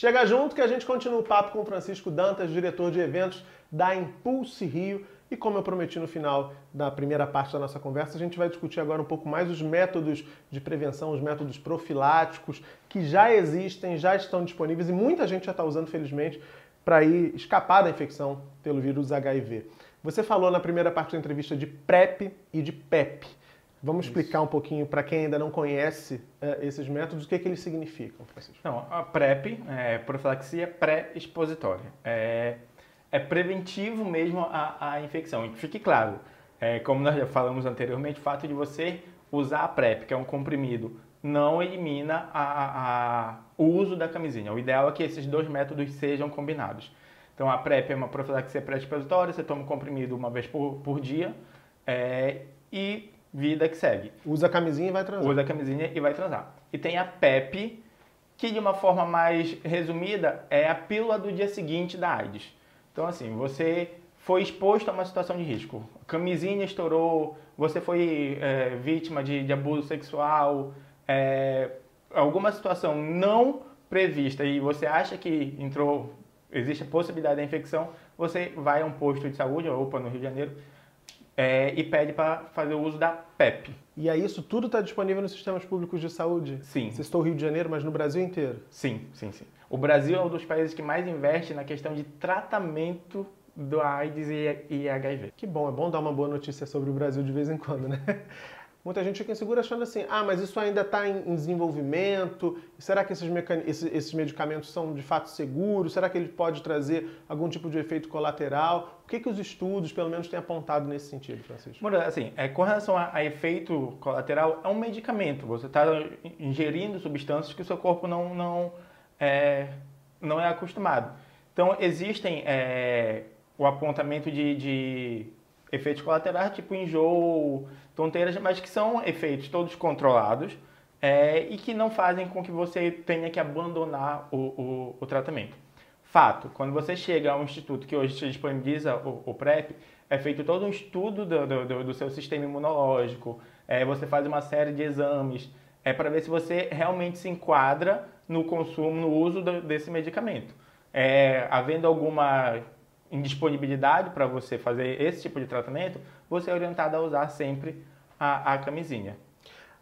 Chega junto que a gente continua o papo com Francisco Dantas, diretor de eventos da Impulse Rio. E como eu prometi no final da primeira parte da nossa conversa, a gente vai discutir agora um pouco mais os métodos de prevenção, os métodos profiláticos que já existem, já estão disponíveis e muita gente já está usando, felizmente, para ir escapar da infecção pelo vírus HIV. Você falou na primeira parte da entrevista de PrEP e de PEP. Vamos Isso. explicar um pouquinho para quem ainda não conhece uh, esses métodos, o que, que eles significam, Francisco? Não, a PrEP é profilaxia pré-expositória. É, é, preventivo mesmo a, a infecção. E fique claro, é, como nós já falamos anteriormente, o fato de você usar a PrEP, que é um comprimido, não elimina a, a, o uso da camisinha. O ideal é que esses dois métodos sejam combinados. Então, a PrEP é uma profilaxia pré-expositória, você toma um comprimido uma vez por, por dia é, e vida que segue. Usa a camisinha e vai transar. Usa a camisinha e vai transar. E tem a PEP, que de uma forma mais resumida é a pílula do dia seguinte da AIDS. Então, assim, você foi exposto a uma situação de risco. A camisinha estourou, você foi é, vítima de, de, abuso sexual, é, alguma situação não prevista e você acha que entrou, existe a possibilidade da infecção, você vai a um posto de saúde, a OPA no Rio de Janeiro, é, e pede para fazer o uso da PEP. E aí isso tudo está disponível nos sistemas públicos de saúde? Sim. Você estou no Rio de Janeiro, mas no Brasil inteiro? Sim, sim, sim. O Brasil é um dos países que mais investe na questão de tratamento do AIDS e HIV. Que bom, é bom dar uma boa notícia sobre o Brasil de vez em quando, né? Muita gente fica insegura achando assim, ah, mas isso ainda está em, desenvolvimento, será que esses, esses, esses, medicamentos são de fato seguros? Será que ele pode trazer algum tipo de efeito colateral? Que, que os estudos, pelo menos, têm apontado nesse sentido, Francisco? Assim, é, com relação a, a, efeito colateral, é um medicamento. Você está ingerindo substâncias que o seu corpo não, não, é, não é acostumado. Então, existem é, o apontamento de, de efeitos colaterais, tipo enjoo, tonteiras, mas que são efeitos todos controlados é, e que não fazem com que você tenha que abandonar o, o, o, tratamento. Fato, quando você chega a um instituto que hoje te disponibiliza o, o PrEP, é feito todo um estudo do, do, do seu sistema imunológico, é, você faz uma série de exames, é para ver se você realmente se enquadra no consumo, no uso do, desse medicamento. É, havendo alguma indisponibilidade para você fazer esse tipo de tratamento, você é orientado a usar sempre a, a camisinha.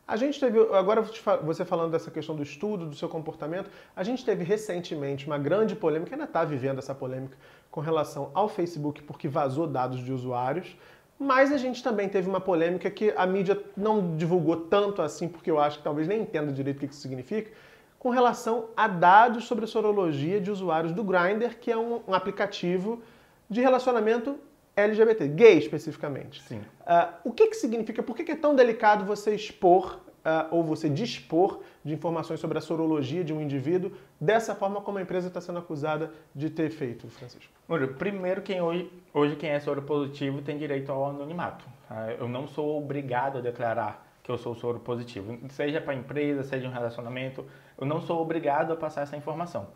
A gente teve, agora você falando dessa questão do estudo, do seu comportamento, a gente teve recentemente uma grande polêmica, ainda está vivendo essa polêmica, com relação ao Facebook, porque vazou dados de usuários, mas a gente também teve uma polêmica que a mídia não divulgou tanto assim, porque eu acho que talvez nem entenda direito o que isso significa, com relação a dados sobre a sorologia de usuários do Grindr, que é um, um aplicativo de relacionamento LGBT, gay especificamente. Sim. Uh, o que, que significa, por que, que é tão delicado você expor uh, ou você dispor de informações sobre a sorologia de um indivíduo dessa forma como a empresa está sendo acusada de ter feito, Francisco? Primeiro, quem hoje, hoje quem é soro positivo tem direito ao anonimato. Tá? Eu não sou obrigado a declarar que eu sou soro positivo, seja para a empresa, seja um relacionamento, eu não sou obrigado a passar essa informação.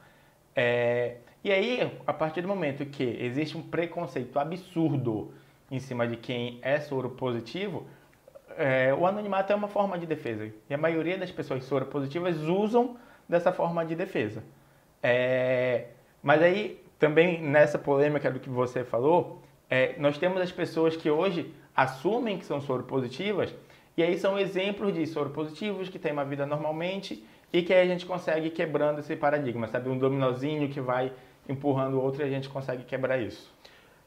É, e aí, a partir do momento que existe um preconceito absurdo em cima de quem é soro positivo, é, o anonimato é uma forma de defesa. E a maioria das pessoas soro positivas usam dessa forma de defesa. É, mas aí, também nessa polêmica do que você falou, é, nós temos as pessoas que hoje assumem que são soro positivas e aí são exemplos de soro positivos que têm uma vida normalmente e que aí a gente consegue quebrando esse paradigma, sabe? Um dominozinho que vai empurrando o outro e a gente consegue quebrar isso.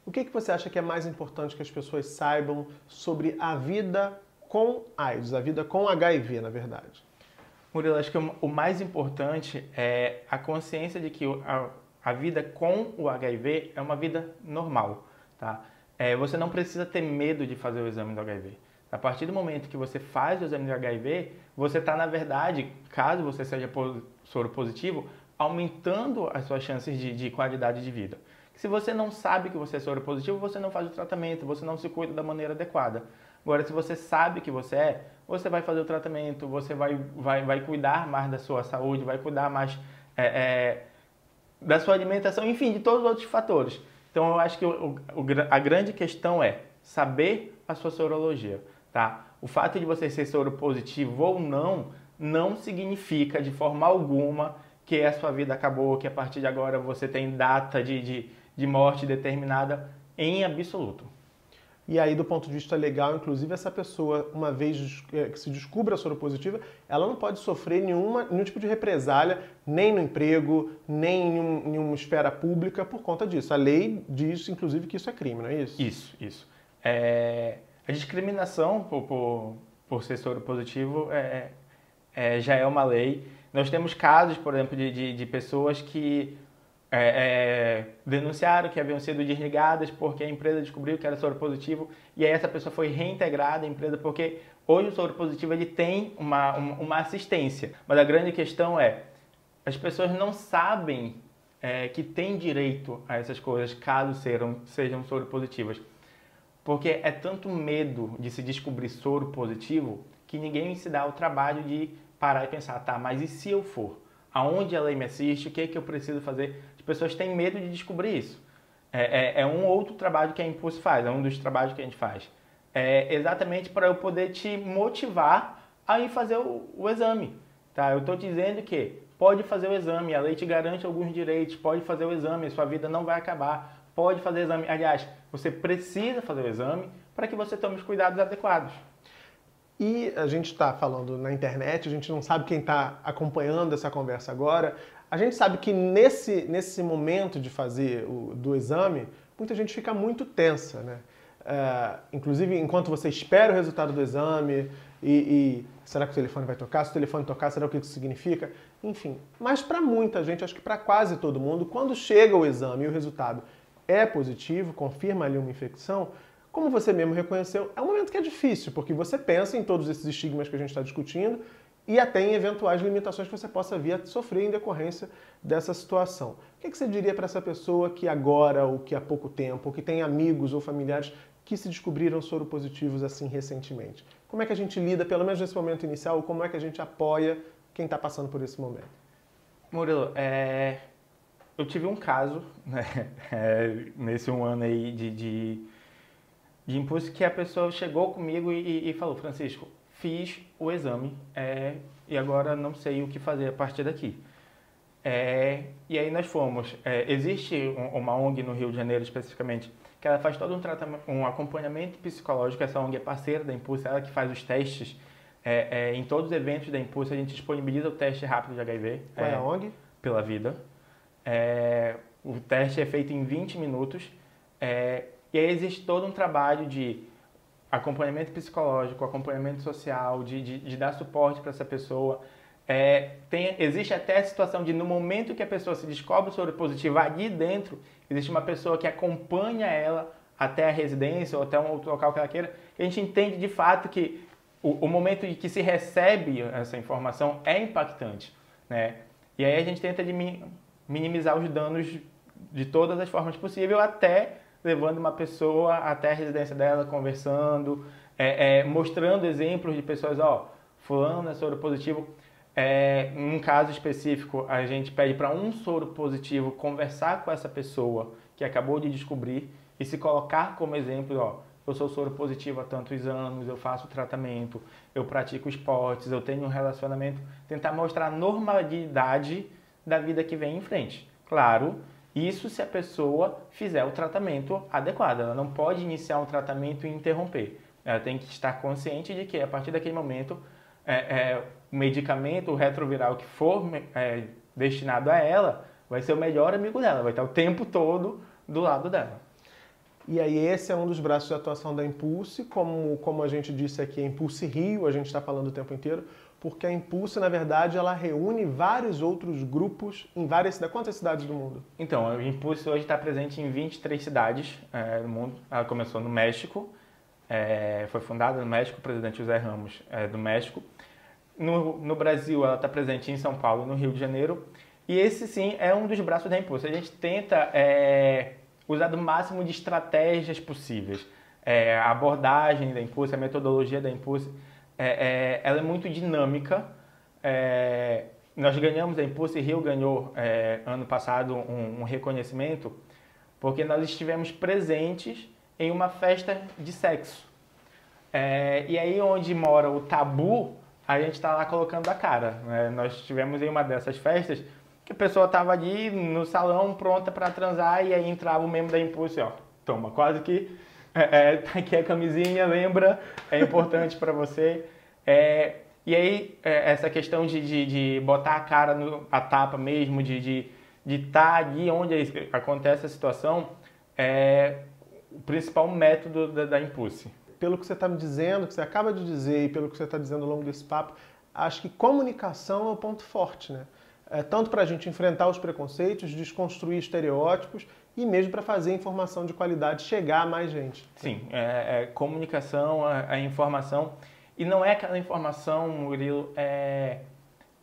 O que, que você acha que é mais importante que as pessoas saibam sobre a vida com AIDS, a vida com HIV, na verdade? Murilo, acho que o mais importante é a consciência de que a, a vida com o HIV é uma vida normal, tá? É, você não precisa ter medo de fazer o exame do HIV. A partir do momento que você faz o exame do HIV, você está, na verdade, caso você seja soro positivo, aumentando as suas chances de, de qualidade de vida. Se você não sabe que você é soro positivo, você não faz o tratamento, você não se cuida da maneira adequada. Agora, se você sabe que você é, você vai fazer o tratamento, você vai, vai, vai cuidar mais da sua saúde, vai cuidar mais é, é, da sua alimentação, enfim, de todos os outros fatores. Então, eu acho que o, o, a grande questão é saber a sua sorologia, tá? O fato de você ser soro positivo ou não, não significa de forma alguma que a sua vida acabou, que a partir de agora você tem data de, de, de morte determinada em absoluto. E aí, do ponto de vista legal, inclusive, essa pessoa, uma vez é, que se descubra soropositiva, ela não pode sofrer nenhuma, nenhum tipo de represália, nem no emprego, nem em, um, em uma esfera pública, por conta disso. A lei diz, inclusive, que isso é crime, não é isso? Isso, isso. É, a discriminação por, por, por ser soropositivo é, é, já é uma lei. Nós temos casos, por exemplo, de, de, de pessoas que é, é, denunciaram que haviam sido desligadas porque a empresa descobriu que era soro positivo e aí essa pessoa foi reintegrada à empresa porque hoje o soro positivo ele tem uma, uma, uma assistência. Mas a grande questão é, as pessoas não sabem é, que têm direito a essas coisas caso sejam, sejam soro positivas. Porque é tanto medo de se descobrir soro positivo que ninguém se dá o trabalho de parar e pensar, tá, mas e se eu for? Aonde a lei me assiste? O que, é que eu preciso fazer? pessoas têm medo de descobrir isso. É, é, é, um outro trabalho que a Impulse faz, é um dos trabalhos que a gente faz. É exatamente para eu poder te motivar a ir fazer o, o exame. Tá? Eu estou dizendo que pode fazer o exame, a lei te garante alguns direitos, pode fazer o exame, sua vida não vai acabar, pode fazer o exame. Aliás, você precisa fazer o exame para que você tome os cuidados adequados. E a gente está falando na internet, a gente não sabe quem está acompanhando essa conversa agora, a gente sabe que nesse, nesse momento de fazer o, do exame, muita gente fica muito tensa, né? É, inclusive, enquanto você espera o resultado do exame e, e, será que o telefone vai tocar? Se o telefone tocar, será o que isso significa? Enfim, mas para muita gente, acho que para quase todo mundo, quando chega o exame e o resultado é positivo, confirma ali uma infecção, como você mesmo reconheceu, é um momento que é difícil, porque você pensa em todos esses estigmas que a gente está discutindo e até em eventuais limitações que você possa vir a sofrer em decorrência dessa situação. O que você diria para essa pessoa que agora, ou que há pouco tempo, ou que tem amigos ou familiares que se descobriram soropositivos assim recentemente? Como é que a gente lida, pelo menos nesse momento inicial, ou como é que a gente apoia quem está passando por esse momento? Murilo, é... eu tive um caso né, é, nesse um ano aí de, de, de impulso que a pessoa chegou comigo e, e falou, Francisco, fiz o exame é, e agora não sei o que fazer a partir daqui. É, e aí nós fomos. É, existe uma ONG no Rio de Janeiro especificamente que ela faz todo um tratamento, um acompanhamento psicológico. Essa ONG é parceira da Impulso, ela que faz os testes é, é, em todos os eventos da Impulso. A gente disponibiliza o teste rápido de HIV. Qual é, a ONG? Pela vida. o teste é feito em 20 minutos. E aí existe todo um trabalho de acompanhamento psicológico, acompanhamento social, de, de, de dar suporte para essa pessoa. É, tem, existe até a situação de, no momento que a pessoa se descobre sobre positivo, ali dentro, existe uma pessoa que acompanha ela até a residência ou até um outro local que ela queira, que a gente entende de fato que o, o momento em que se recebe essa informação é impactante. Né? E aí a gente tenta minimizar os danos de todas as formas possíveis, até levando uma pessoa até a residência dela, conversando, é, é, mostrando exemplos de pessoas, ó, fulano é soro positivo. É, num caso específico, a gente pede para um soro positivo conversar com essa pessoa que acabou de descobrir e se colocar como exemplo, ó, eu sou soro positivo há tantos anos, eu faço tratamento, eu pratico esportes, eu tenho um relacionamento, tentar mostrar a normalidade da vida que vem em frente. Claro isso se a pessoa fizer o tratamento adequado. Ela não pode iniciar um tratamento e interromper. Ela tem que estar consciente de que a partir daquele momento é, é, o medicamento, o retroviral que for é, destinado a ela, vai ser o melhor amigo dela, vai estar o tempo todo do lado dela. E aí esse é um dos braços de atuação da Impulse, como, como a gente disse aqui, é Impulse Rio, a gente está falando o tempo inteiro, porque a Impulse, na verdade, ela reúne vários outros grupos em várias cidades. Quantas cidades do mundo? Então, a Impulse hoje está presente em 23 cidades é, do mundo. Ela começou no México, é, foi fundada no México, o presidente José Ramos é do México. No, no Brasil, ela está presente em São Paulo, no Rio de Janeiro. E esse, sim, é um dos braços da Impulse. A gente tenta é, usar do máximo de estratégias possíveis. É, a abordagem da Impulse, a metodologia da Impulse é, é, ela é muito dinâmica. É, nós ganhamos, a Impulse Rio ganhou é, ano passado um, um, reconhecimento porque nós estivemos presentes em uma festa de sexo. É, e aí onde mora o tabu, a gente está lá colocando a cara. Né? Nós estivemos em uma dessas festas que a pessoa estava ali no salão pronta para transar e aí entrava o membro da Impulse, ó, toma, quase que é, é, tá aqui a camisinha, lembra, é importante para você. É, e aí, é, essa questão de, de, de, botar a cara, no, a tapa mesmo, de estar de, de tá ali onde acontece a situação, é o principal método da, da Impulse. Pelo que você está me dizendo, que você acaba de dizer e pelo que você está dizendo ao longo desse papo, acho que comunicação é o ponto forte, né? É, tanto para a gente enfrentar os preconceitos, desconstruir estereótipos e mesmo para fazer a informação de qualidade chegar a mais gente. Sim, é, é comunicação, a, informação. E não é aquela informação, Murilo, é,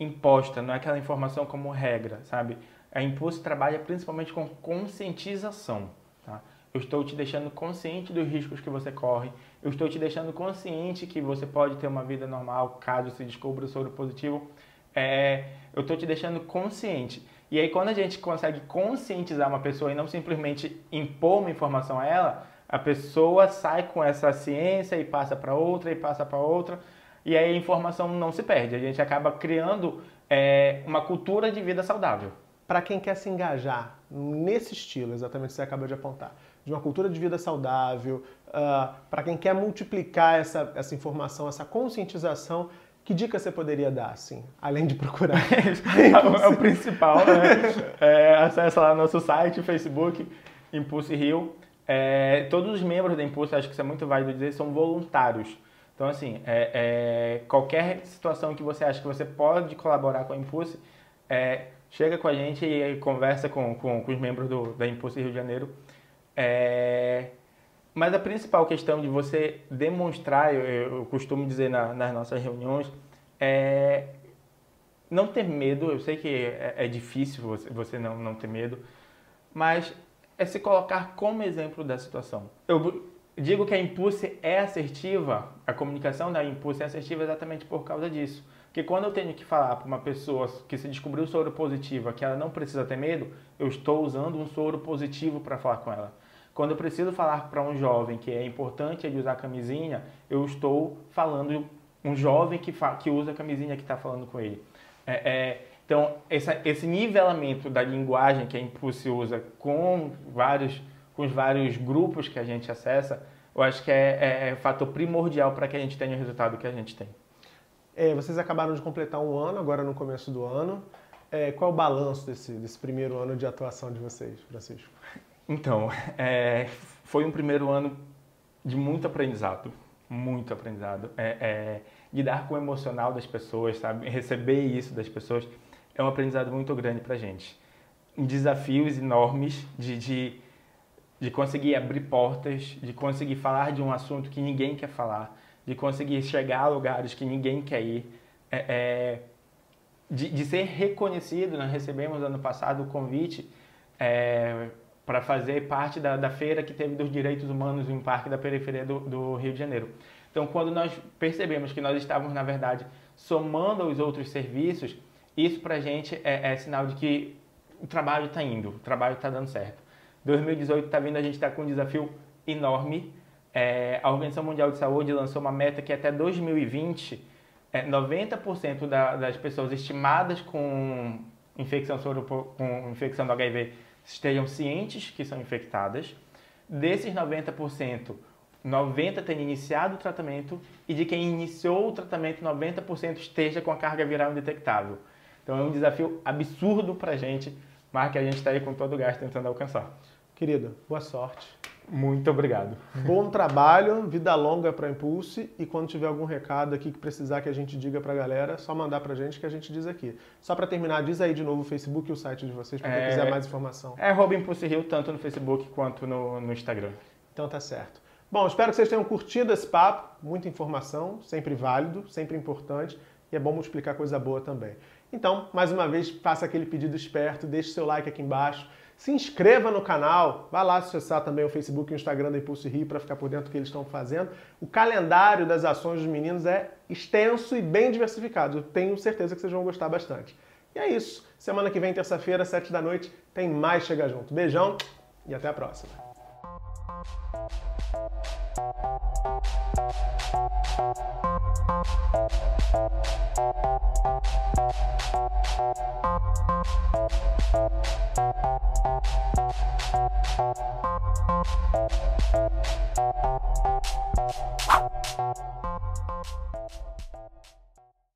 imposta, não é aquela informação como regra, sabe? A Impulso trabalha principalmente com conscientização. Tá? Eu estou te deixando consciente dos riscos que você corre. Eu estou te deixando consciente que você pode ter uma vida normal caso se descubra o soro positivo. É, eu estou te deixando consciente. E aí, quando a gente consegue conscientizar uma pessoa e não simplesmente impor uma informação a ela, a pessoa sai com essa ciência e passa para outra e passa para outra. E aí a informação não se perde. A gente acaba criando é, uma cultura de vida saudável. Para quem quer se engajar nesse estilo, exatamente que você acabou de apontar, de uma cultura de vida saudável, uh, para quem quer multiplicar essa, essa informação, essa conscientização, que dica você poderia dar, assim, além de procurar? é o principal, né? É, acessa lá nosso site, Facebook, Impulse Rio. É, todos os membros da Impulse, acho que isso é muito válido dizer, são voluntários. Então, assim, é, é, qualquer situação que você acha que você pode colaborar com a Impulse, é, chega com a gente e conversa com, com, com os membros do, da Impulse Rio de Janeiro. Mas a principal questão de você demonstrar, eu, eu costumo dizer na, nas nossas reuniões, é não ter medo. Eu sei que é, é difícil você, você não, não ter medo, mas é se colocar como exemplo da situação. Eu digo que a Impulse é assertiva, a comunicação da Impulse é assertiva exatamente por causa disso. Porque quando eu tenho que falar para uma pessoa que se descobriu soro positiva que ela não precisa ter medo, eu estou usando um soro positivo para falar com ela. Quando eu preciso falar para um jovem que é importante ele usar camisinha, eu estou falando um jovem que, que usa camisinha que está falando com ele. É, é, então, essa, esse nivelamento da linguagem que a Impulse usa com vários, com os vários grupos que a gente acessa, eu acho que é, é, é fator primordial para que a gente tenha o resultado que a gente tem. É, vocês acabaram de completar um ano, agora no começo do ano. É, qual é o balanço desse, desse primeiro ano de atuação de vocês, Francisco? Então, é, foi um primeiro ano de muito aprendizado, muito aprendizado. É, é, lidar com o emocional das pessoas, sabe? Receber isso das pessoas é um aprendizado muito grande para gente. Desafios enormes de, de, de conseguir abrir portas, de conseguir falar de um assunto que ninguém quer falar, de conseguir chegar a lugares que ninguém quer ir. É, é, de, de, ser reconhecido, nós recebemos ano passado o convite é, para fazer parte da, da, feira que teve dos direitos humanos em um parque da periferia do, do, Rio de Janeiro. Então, quando nós percebemos que nós estávamos, na verdade, somando aos outros serviços, isso para a gente é, é, sinal de que o trabalho está indo, o trabalho está dando certo. 2018 está vindo, a gente está com um desafio enorme. É, a Organização Mundial de Saúde lançou uma meta que até 2020, é, 90% da, das pessoas estimadas com infecção, com infecção do HIV estejam cientes que são infectadas. Desses 90%, 90% tenham iniciado o tratamento e de quem iniciou o tratamento, 90% esteja com a carga viral indetectável. Então é um desafio absurdo para a gente, mas que a gente está aí com todo o gás tentando alcançar. Querido, boa sorte. Muito obrigado. Bom trabalho, vida longa para Impulse e quando tiver algum recado aqui que precisar que a gente diga para a galera, só mandar para a gente que a gente diz aqui. Só para terminar, diz aí de novo o Facebook e o site de vocês para quem é, quiser mais informação. É arroba Impulse Rio, tanto no Facebook quanto no, no Instagram. Então tá certo. Bom, espero que vocês tenham curtido esse papo, muita informação, sempre válido, sempre importante e é bom multiplicar coisa boa também. Então, mais uma vez, faça aquele pedido esperto, deixe seu like aqui embaixo, se inscreva no canal, vá lá acessar também o Facebook e o Instagram da Impulso Rio para ficar por dentro do que eles estão fazendo. O calendário das ações dos meninos é extenso e bem diversificado. Eu tenho certeza que vocês vão gostar bastante. E é isso. Semana que vem, terça-feira, sete da noite, tem mais Chega Junto. Beijão e até a próxima.